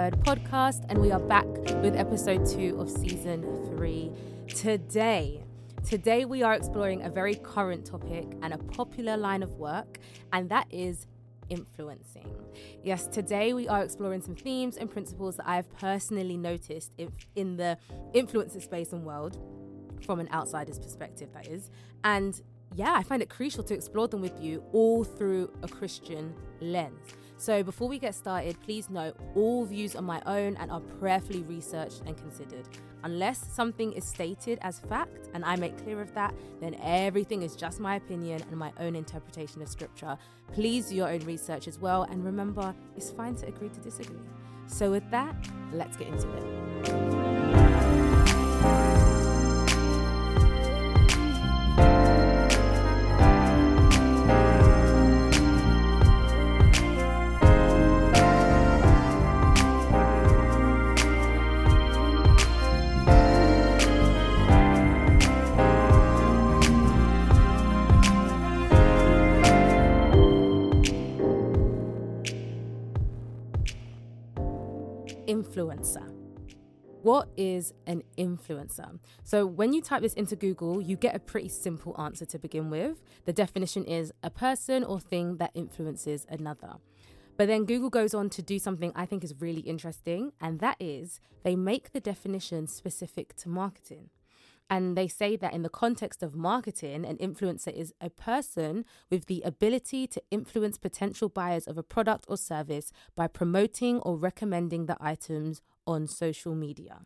Word podcast, and we are back with episode two of season three today. Today, we are exploring a very current topic and a popular line of work, and that is influencing. Yes, today we are exploring some themes and principles that I have personally noticed in the influencer space and world from an outsider's perspective, that is. And yeah, I find it crucial to explore them with you all through a Christian lens. So before we get started, please note all views are my own and are prayerfully researched and considered. Unless something is stated as fact and I make clear of that, then everything is just my opinion and my own interpretation of scripture. Please do your own research as well and remember, it's fine to agree to disagree. So with that, let's get into it. Influencer. What is an influencer? So, when you type this into Google, you get a pretty simple answer to begin with. The definition is a person or thing that influences another. But then Google goes on to do something I think is really interesting, and that is they make the definition specific to marketing. And they say that in the context of marketing, an influencer is a person with the ability to influence potential buyers of a product or service by promoting or recommending the items on social media.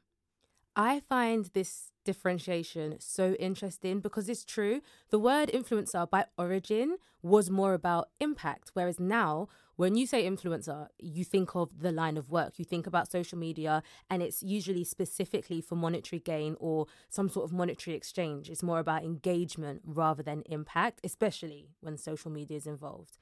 I find this differentiation so interesting because it's true. The word influencer by origin was more about impact, whereas now when you say influencer, you think of the line of work, you think about social media, and it's usually specifically for monetary gain or some sort of monetary exchange. It's more about engagement rather than impact, especially when social media is involved.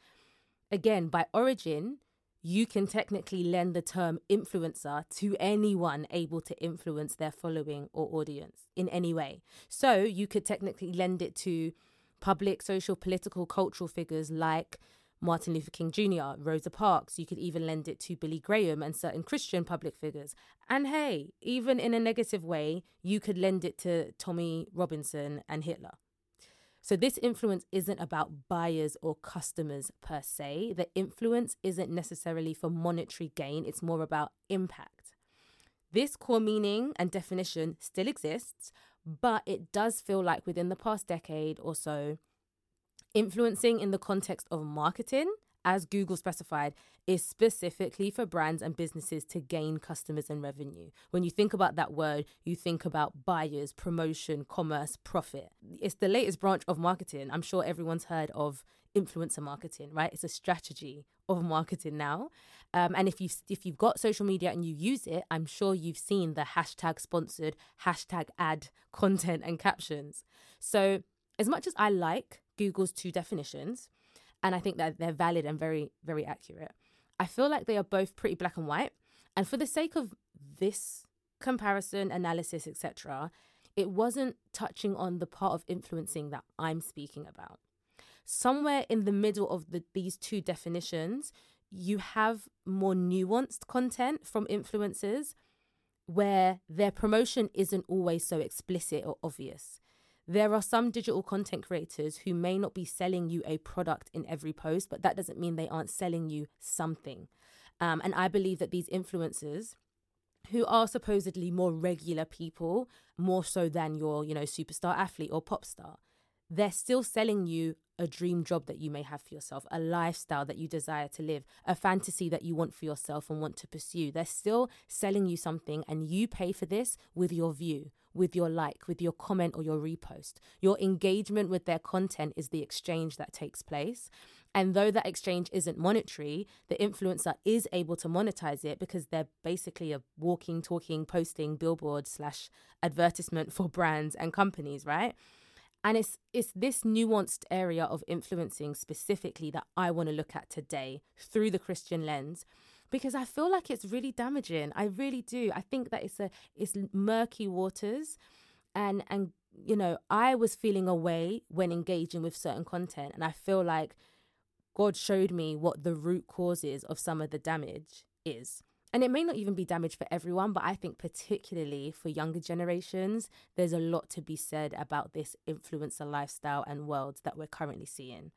Again, by origin, you can technically lend the term influencer to anyone able to influence their following or audience in any way. So you could technically lend it to public, social, political, cultural figures like Martin Luther King Jr., Rosa Parks. You could even lend it to Billy Graham and certain Christian public figures. And hey, even in a negative way, you could lend it to Tommy Robinson and Hitler. So, this influence isn't about buyers or customers per se. The influence isn't necessarily for monetary gain, it's more about impact. This core meaning and definition still exists, but it does feel like within the past decade or so, Influencing in the context of marketing, as Google specified, is specifically for brands and businesses to gain customers and revenue. When you think about that word, you think about buyers, promotion, commerce, profit. It's the latest branch of marketing. I'm sure everyone's heard of influencer marketing, right? It's a strategy of marketing now. Um, and if you if you've got social media and you use it, I'm sure you've seen the hashtag sponsored, hashtag ad content and captions. So as much as I like Google's two definitions, and I think that they're valid and very, very accurate. I feel like they are both pretty black and white. And for the sake of this comparison, analysis, etc., it wasn't touching on the part of influencing that I'm speaking about. Somewhere in the middle of the, these two definitions, you have more nuanced content from influencers where their promotion isn't always so explicit or obvious. There are some digital content creators who may not be selling you a product in every post, but that doesn't mean they aren't selling you something. Um, and I believe that these influencers, who are supposedly more regular people, more so than your, you know, superstar athlete or pop star, they're still selling you a dream job that you may have for yourself, a lifestyle that you desire to live, a fantasy that you want for yourself and want to pursue. They're still selling you something, and you pay for this with your view, with your like, with your comment or your repost. Your engagement with their content is the exchange that takes place. And though that exchange isn't monetary, the influencer is able to monetize it because they're basically a walking, talking, posting billboard slash advertisement for brands and companies, right? And it's it's this nuanced area of influencing specifically that I want to look at today through the Christian lens because I feel like it's really damaging. I really do. I think that it's a it's murky waters and and you know, I was feeling away when engaging with certain content and I feel like God showed me what the root causes of some of the damage is. And it may not even be damage for everyone, but I think particularly for younger generations, there's a lot to be said about this influencer lifestyle and world that we're currently seeing.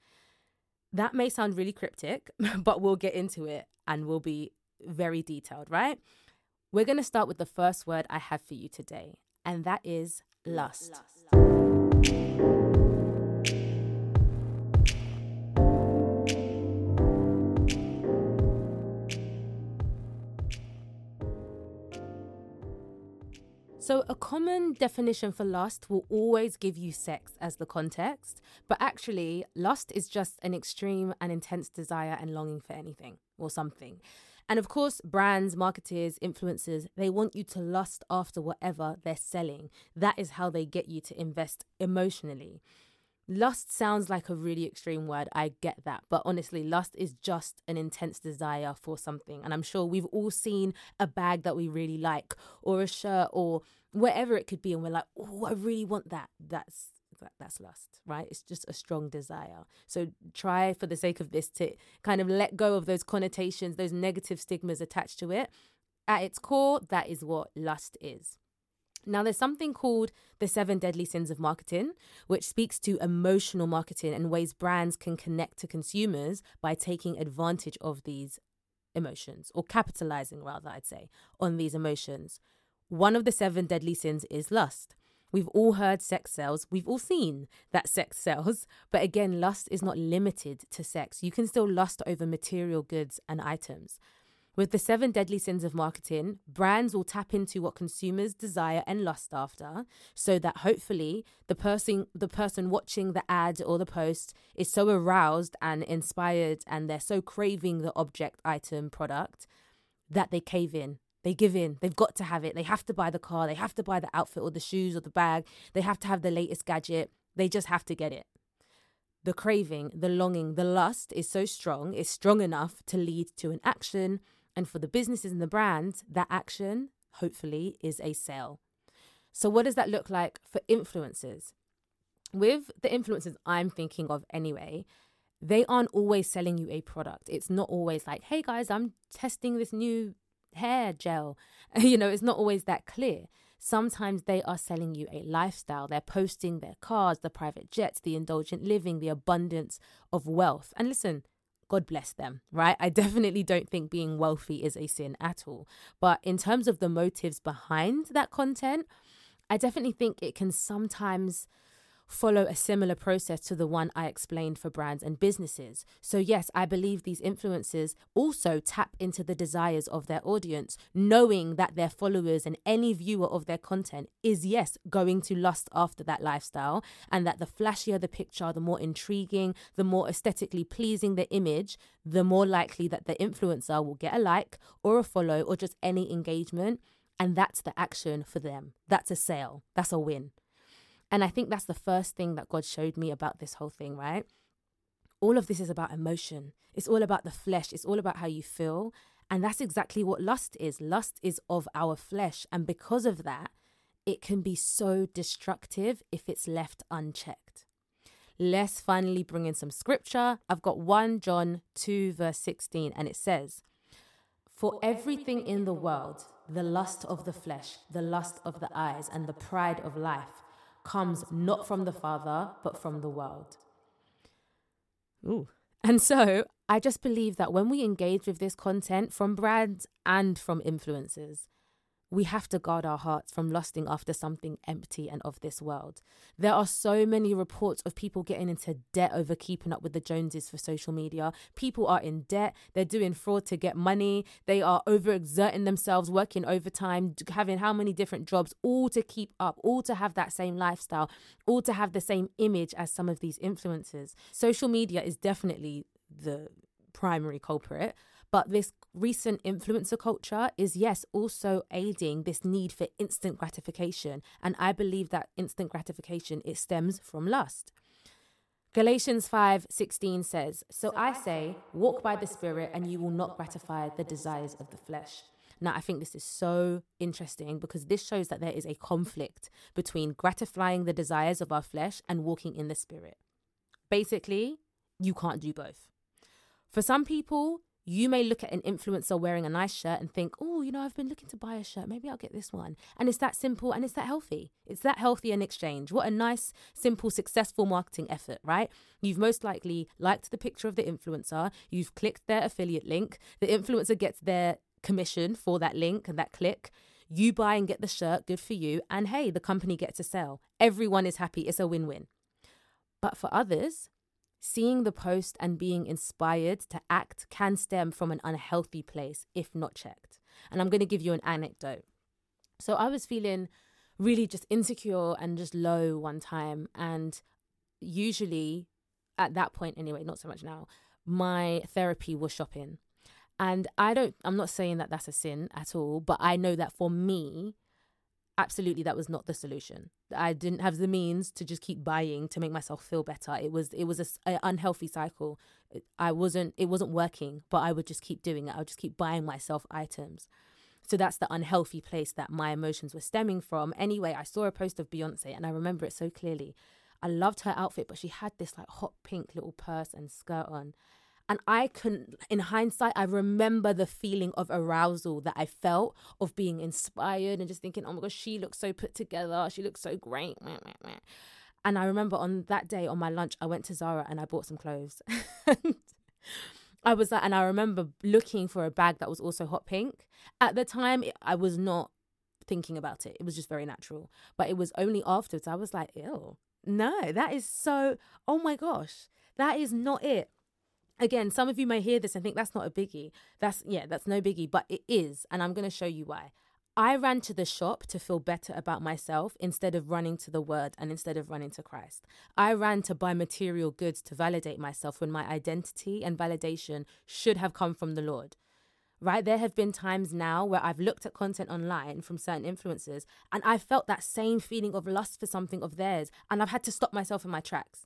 That may sound really cryptic, but we'll get into it and we'll be very detailed, right? We're going to start with the first word I have for you today, and that is lust. lust. So, a common definition for lust will always give you sex as the context, but actually, lust is just an extreme and intense desire and longing for anything or something. And of course, brands, marketers, influencers, they want you to lust after whatever they're selling. That is how they get you to invest emotionally. Lust sounds like a really extreme word. I get that. But honestly, lust is just an intense desire for something. And I'm sure we've all seen a bag that we really like or a shirt or whatever it could be. And we're like, oh, I really want that. That's that, that's lust, right? It's just a strong desire. So try, for the sake of this, to kind of let go of those connotations, those negative stigmas attached to it. At its core, that is what lust is. Now, there's something called the seven deadly sins of marketing, which speaks to emotional marketing and ways brands can connect to consumers by taking advantage of these emotions or capitalizing, rather, I'd say, on these emotions. One of the seven deadly sins is lust. We've all heard sex sells. We've all seen that sex sells. But again, lust is not limited to sex. You can still lust over material goods and items. With the seven deadly sins of marketing, brands will tap into what consumers desire and lust after so that hopefully the person the person watching the ad or the post is so aroused and inspired and they're so craving the object item product that they cave in. They give in. They've got to have it. They have to buy the car. They have to buy the outfit or the shoes or the bag. They have to have the latest gadget. They just have to get it the craving, the longing, the lust is so strong, is strong enough to lead to an action and for the businesses and the brands, that action, hopefully, is a sale. So, what does that look like for influencers? With the influencers I'm thinking of anyway, they aren't always selling you a product. It's not always like, hey guys, I'm testing this new hair gel. You know, it's not always that clear. Sometimes they are selling you a lifestyle. They're posting their cars, the private jets, the indulgent living, the abundance of wealth. And listen, God bless them, right? I definitely don't think being wealthy is a sin at all. But in terms of the motives behind that content, I definitely think it can sometimes follow a similar process to the one I explained for brands and businesses. So, yes, I believe these influencers also tap into the desires of their audience, knowing that their followers and any viewer of their content is, yes, going to lust after that lifestyle, and that the flashier the picture, the more intriguing, the more aesthetically pleasing the image, the more likely that the influencer will get a like or a follow or just any engagement. And that's the action for them. That's a sale. That's a win. And I think that's the first thing that God showed me about this whole thing, right? All of this is about emotion. It's all about the flesh. It's all about how you feel. And that's exactly what lust is. Lust is of our flesh. And because of that, it can be so destructive if it's left unchecked. Let's finally bring in some scripture. I've got 1 John 2, verse 16, and it says, For everything in the world, the lust of the flesh, the lust of the eyes, and the pride of life, comes not from the Father, but from the world. Ooh. And so I just believe that when we engage with this content from brands and from influencers, we have to guard our hearts from lusting after something empty and of this world. There are so many reports of people getting into debt over keeping up with the Joneses for social media. People are in debt, they're doing fraud to get money, they are overexerting themselves, working overtime, having how many different jobs, all to keep up, all to have that same lifestyle, all to have the same image as some of these influencers. Social media is definitely the primary culprit. But this recent influencer culture is, yes, also aiding this need for instant gratification. And I believe that instant gratification, it stems from lust. Galatians 5:16 says, "So I say, walk by the spirit and you will not gratify the desires of the flesh." Now, I think this is so interesting because this shows that there is a conflict between gratifying the desires of our flesh and walking in the spirit. Basically, you can't do both. For some people, you may look at an influencer wearing a nice shirt and think, oh, you know, I've been looking to buy a shirt. Maybe I'll get this one. And it's that simple and it's that healthy. It's that healthy in exchange. What a nice, simple, successful marketing effort, right? You've most likely liked the picture of the influencer, you've clicked their affiliate link, the influencer gets their commission for that link and that click. You buy and get the shirt, good for you. And hey, the company gets a sale. Everyone is happy. It's a win win. But for others, Seeing the post and being inspired to act can stem from an unhealthy place if not checked. And I'm going to give you an anecdote. So I was feeling really just insecure and just low one time. And usually at that point, anyway, not so much now, my therapy was shopping. And I don't, I'm not saying that that's a sin at all, but I know that for me, absolutely that was not the solution i didn't have the means to just keep buying to make myself feel better. It was it was a, unhealthy cycle. I wasn't it wasn't working but i would just keep doing it. I would just keep buying myself items. So that's the unhealthy place that my emotions were stemming from. Anyway i saw a post of beyonce and i remember it so clearly. I loved her outfit but she had this like hot pink little purse and skirt on and I can, in hindsight, I remember the feeling of arousal that I felt of being inspired and just thinking, oh my gosh, she looks so put together. She looks so great. And I remember on that day on my lunch, I went to Zara and I bought some clothes. I was like, and I remember looking for a bag that was also hot pink. At the time, I was not thinking about it. It was just very natural. But it was only afterwards I was like, ew, no, that is so, oh my gosh, that is not it again some of you may hear this and think that's not a biggie. That's yeah that's no biggie but it is and i'm going to show you why. I ran to the shop to feel better about myself instead of running to the word and instead of running to christ. I ran to buy material goods to validate myself when my identity and validation should have come from the lord. Right? There have been times now where i've looked at content online from certain influencers and i felt that same feeling of lust for something of theirs and i've had to stop myself in my tracks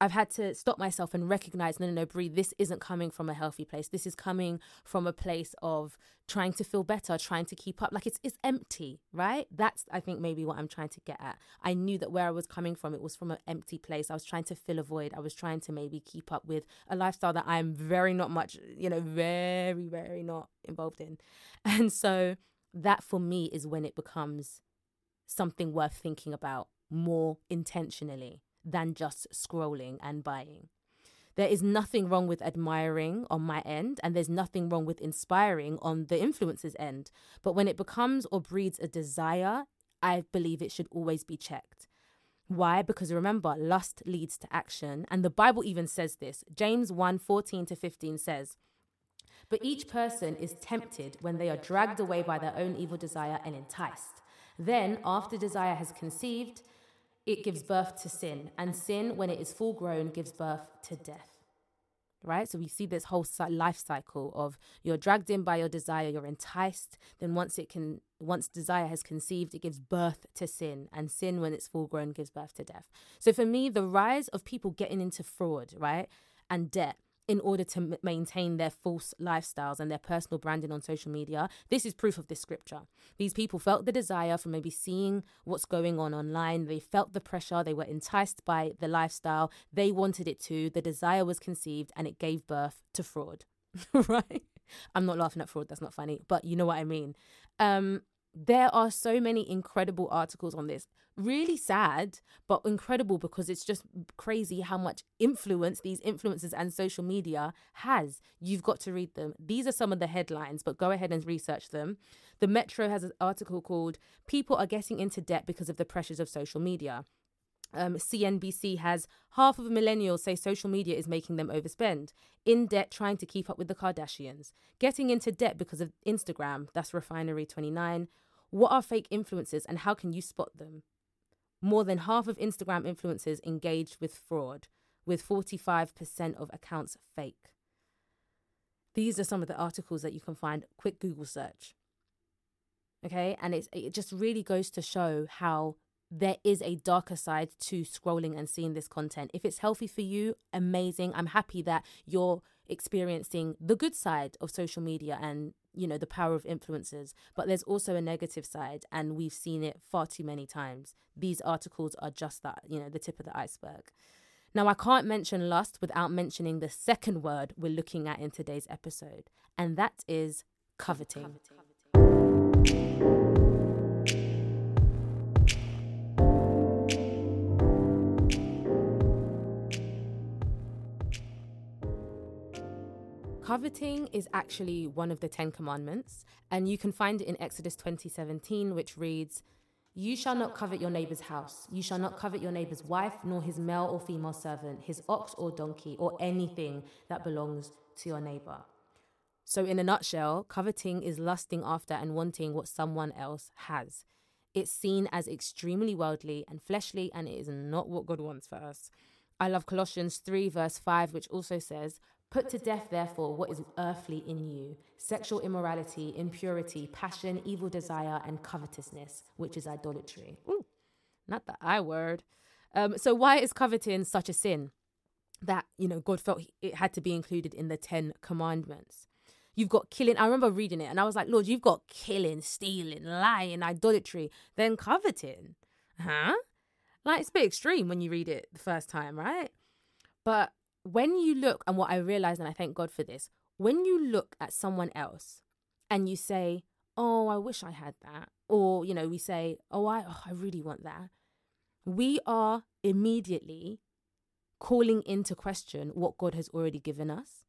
I've had to stop myself and recognize no, no, no, breathe. This isn't coming from a healthy place. This is coming from a place of trying to feel better, trying to keep up. Like it's it's empty, right? That's I think maybe what I'm trying to get at. I knew that where I was coming from, it was from an empty place. I was trying to fill a void. I was trying to maybe keep up with a lifestyle that I'm very not much, you know, very very not involved in, and so that for me is when it becomes something worth thinking about more intentionally than just scrolling and buying. There is nothing wrong with admiring on my end, and there's nothing wrong with inspiring on the influencer's end. But when it becomes or breeds a desire, I believe it should always be checked. Why? Because remember, lust leads to action. And the Bible even says this. James 1 14 to 15 says, But each person is tempted when they are dragged away by their own evil desire and enticed. Then, after desire has conceived, it gives birth to sin. And sin, when it is full grown, gives birth to death. Right? So we see this whole life cycle of you're dragged in by your desire, you're enticed. Then once it can, once desire has conceived, it gives birth to sin. And sin, when it's full grown, gives birth to death. So for me, the rise of people getting into fraud, right? And debt in order to m- maintain their false lifestyles and their personal branding on social media. This is proof of this scripture. These people felt the desire from maybe seeing what's going on online. They felt the pressure. They were enticed by the lifestyle. They wanted it too. The desire was conceived and it gave birth to fraud, right? I'm not laughing at fraud. That's not funny, but you know what I mean. Um, there are so many incredible articles on this. Really sad, but incredible because it's just crazy how much influence these influencers and social media has. You've got to read them. These are some of the headlines, but go ahead and research them. The Metro has an article called People Are Getting into Debt Because of the Pressures of Social Media. Um, CNBC has half of millennials say social media is making them overspend, in debt trying to keep up with the Kardashians, getting into debt because of Instagram. That's Refinery 29. What are fake influencers and how can you spot them? More than half of Instagram influencers engaged with fraud, with 45% of accounts fake. These are some of the articles that you can find. Quick Google search. Okay, and it's, it just really goes to show how there is a darker side to scrolling and seeing this content. If it's healthy for you, amazing. I'm happy that you're experiencing the good side of social media and you know the power of influencers but there's also a negative side and we've seen it far too many times these articles are just that you know the tip of the iceberg Now, I can't mention lust without mentioning the second word we're looking at in today's episode, and that is coveting. Coveting is actually one of the Ten Commandments, and you can find it in Exodus 20:17, which reads, you shall not covet your neighbor's house. You shall not covet your neighbor's wife, nor his male or female servant, his ox or donkey, or anything that belongs to your neighbor. So, in a nutshell, coveting is lusting after and wanting what someone else has. It's seen as extremely worldly and fleshly, and it is not what God wants for us. I love Colossians 3, verse 5, which also says, Put to death, therefore, what is earthly in you sexual immorality, impurity, passion, evil desire, and covetousness, which is idolatry. Ooh, not the I word. Um, so, why is coveting such a sin that, you know, God felt it had to be included in the 10 commandments? You've got killing. I remember reading it and I was like, Lord, you've got killing, stealing, lying, idolatry, then coveting. Huh? Like, it's a bit extreme when you read it the first time, right? But when you look, and what I realized, and I thank God for this, when you look at someone else and you say, Oh, I wish I had that, or, you know, we say, Oh, I, oh, I really want that, we are immediately calling into question what God has already given us.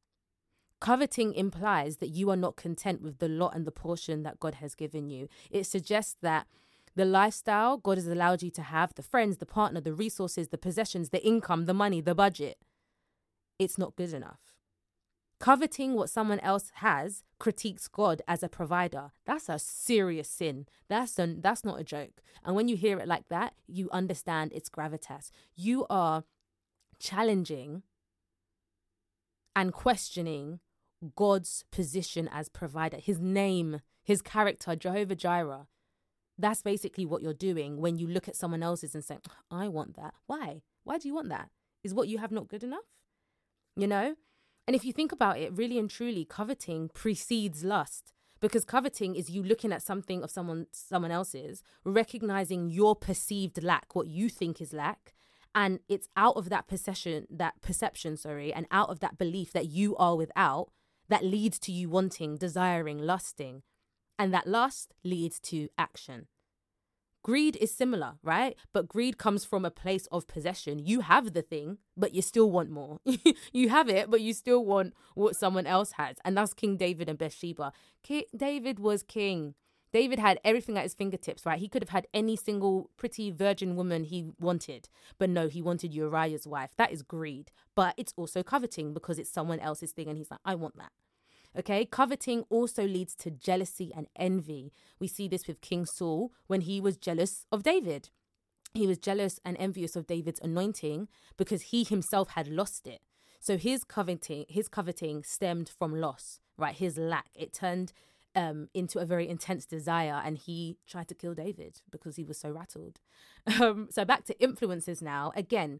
Coveting implies that you are not content with the lot and the portion that God has given you. It suggests that the lifestyle God has allowed you to have, the friends, the partner, the resources, the possessions, the income, the money, the budget, it's not good enough. Coveting what someone else has critiques God as a provider. That's a serious sin. That's a, that's not a joke. And when you hear it like that, you understand its gravitas. You are challenging and questioning God's position as provider, his name, his character, Jehovah Jireh. That's basically what you're doing when you look at someone else's and say, I want that. Why? Why do you want that? Is what you have not good enough? You know? And if you think about it, really and truly, coveting precedes lust because coveting is you looking at something of someone someone else's, recognizing your perceived lack, what you think is lack, and it's out of that perception, that perception, sorry, and out of that belief that you are without that leads to you wanting, desiring, lusting, and that lust leads to action. Greed is similar, right? But greed comes from a place of possession. You have the thing, but you still want more. you have it, but you still want what someone else has. And that's King David and Bathsheba. King David was king. David had everything at his fingertips, right? He could have had any single pretty virgin woman he wanted, but no, he wanted Uriah's wife. That is greed, but it's also coveting because it's someone else's thing, and he's like, I want that. Okay, coveting also leads to jealousy and envy. We see this with King Saul when he was jealous of David. He was jealous and envious of David's anointing because he himself had lost it. So his coveting, his coveting stemmed from loss, right? His lack. It turned um, into a very intense desire, and he tried to kill David because he was so rattled. Um, so back to influences now. Again,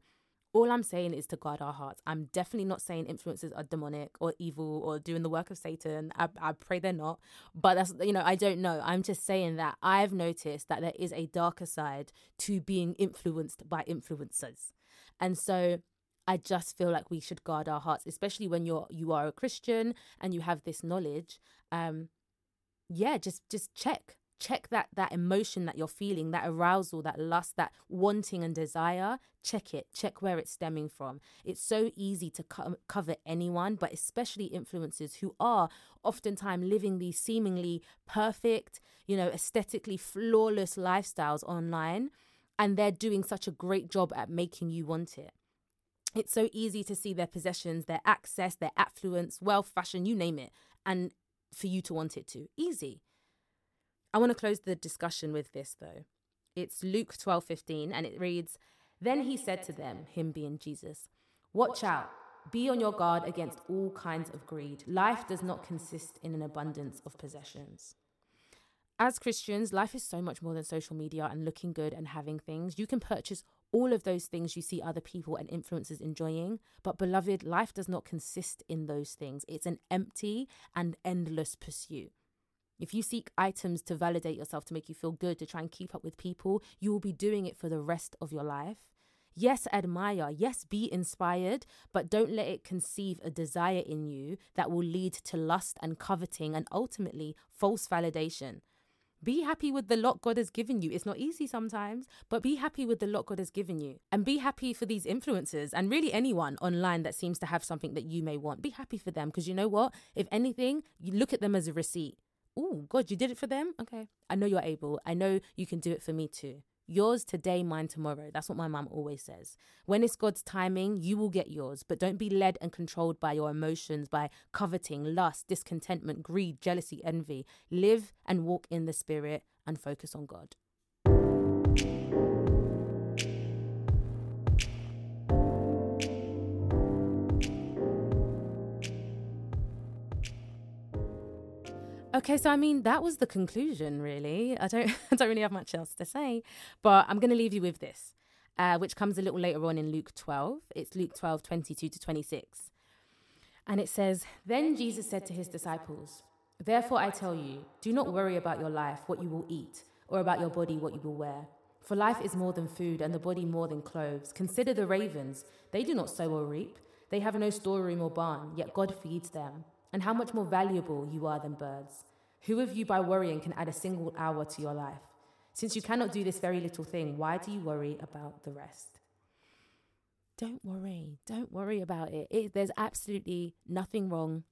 all I'm saying is to guard our hearts. I'm definitely not saying influences are demonic or evil or doing the work of Satan. I, I pray they're not. But that's, you know, I don't know. I'm just saying that I've noticed that there is a darker side to being influenced by influencers. And so I just feel like we should guard our hearts, especially when you're you are a Christian and you have this knowledge. Um, yeah, just just check check that that emotion that you're feeling that arousal that lust that wanting and desire. Check it. Check where it's stemming from. It's so easy to co- cover anyone but especially influencers who are oftentimes living these seemingly perfect you know aesthetically flawless lifestyles online and they're doing such a great job at making you want it. It's so easy to see their possessions their access their affluence wealth fashion you name it and for you to want it to easy I want to close the discussion with this though. It's Luke 12:15 and it reads, "Then he said to them, him being Jesus, watch out, be on your guard against all kinds of greed. Life does not consist in an abundance of possessions." As Christians, life is so much more than social media and looking good and having things. You can purchase all of those things you see other people and influencers enjoying. But, beloved, life does not consist in those things. It's an empty and endless pursuit. If you seek items to validate yourself, to make you feel good, to try and keep up with people, you will be doing it for the rest of your life. Yes, admire. Yes, be inspired, but don't let it conceive a desire in you that will lead to lust and coveting and ultimately false validation. Be happy with the lot God has given you. It's not easy sometimes, but be happy with the lot God has given you. And be happy for these influencers and really anyone online that seems to have something that you may want. Be happy for them because you know what? If anything, you look at them as a receipt. Oh, God, you did it for them? Okay. I know you're able. I know you can do it for me too. Yours today, mine tomorrow. That's what my mum always says. When it's God's timing, you will get yours, but don't be led and controlled by your emotions, by coveting, lust, discontentment, greed, jealousy, envy. Live and walk in the Spirit and focus on God. Okay, so I mean that was the conclusion, really. I don't, I don't really have much else to say, but I'm going to leave you with this, uh, which comes a little later on in Luke 12. It's Luke 12, 22 to 26, and it says, "Then Jesus said to his disciples, Therefore I tell you, do not worry about your life, what you will eat, or about your body, what you will wear. For life is more than food, and the body more than clothes. Consider the ravens; they do not sow or reap; they have no storeroom or barn, yet God feeds them." and how much more valuable you are than birds. Who of you, by worrying, can add a single hour to your life? Since you cannot do this very little thing, why do you worry about the rest? Don't worry. Don't worry about it. it there's absolutely nothing wrong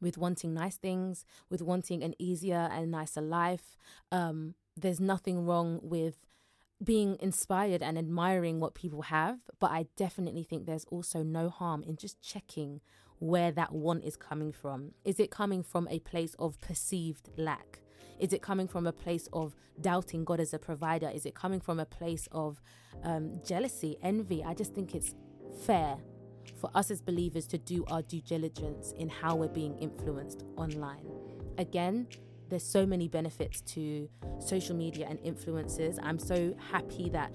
with wanting nice things, with wanting an easier and nicer life. Um, there's nothing wrong with being inspired and admiring what people have, but I definitely think there's also no harm in just checking where that want is coming from. Is it coming from a place of perceived lack? Is it coming from a place of doubting God as a provider? Is it coming from a place of um, jealousy, envy? I just think it's fair for us as believers to do our due diligence in how we're being influenced online. Again, there's so many benefits to social media and influencers. I'm so happy that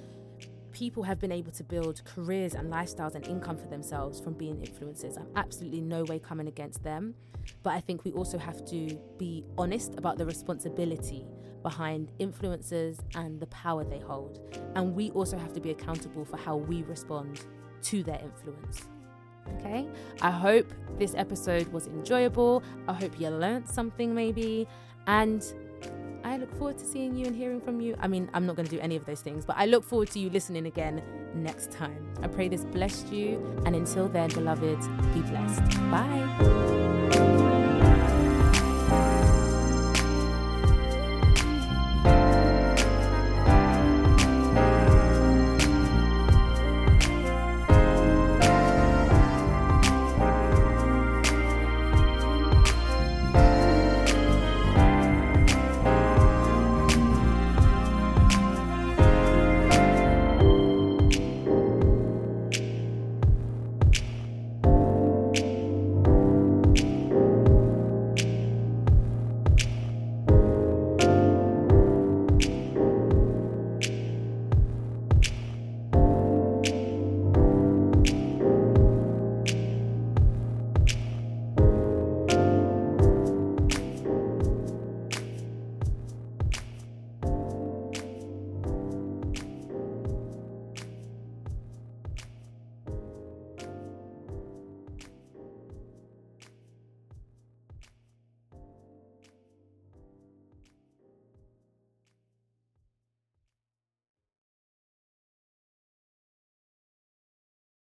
people have been able to build careers and lifestyles and income for themselves from being influencers. I'm absolutely no way coming against them. But I think we also have to be honest about the responsibility behind influencers and the power they hold. And we also have to be accountable for how we respond to their influence. Okay, I hope this episode was enjoyable. I hope you learned something maybe. And I look forward to seeing you and hearing from you. I mean, I'm not going to do any of those things, but I look forward to you listening again next time. I pray this blessed you. And until then, beloved, be blessed. Bye.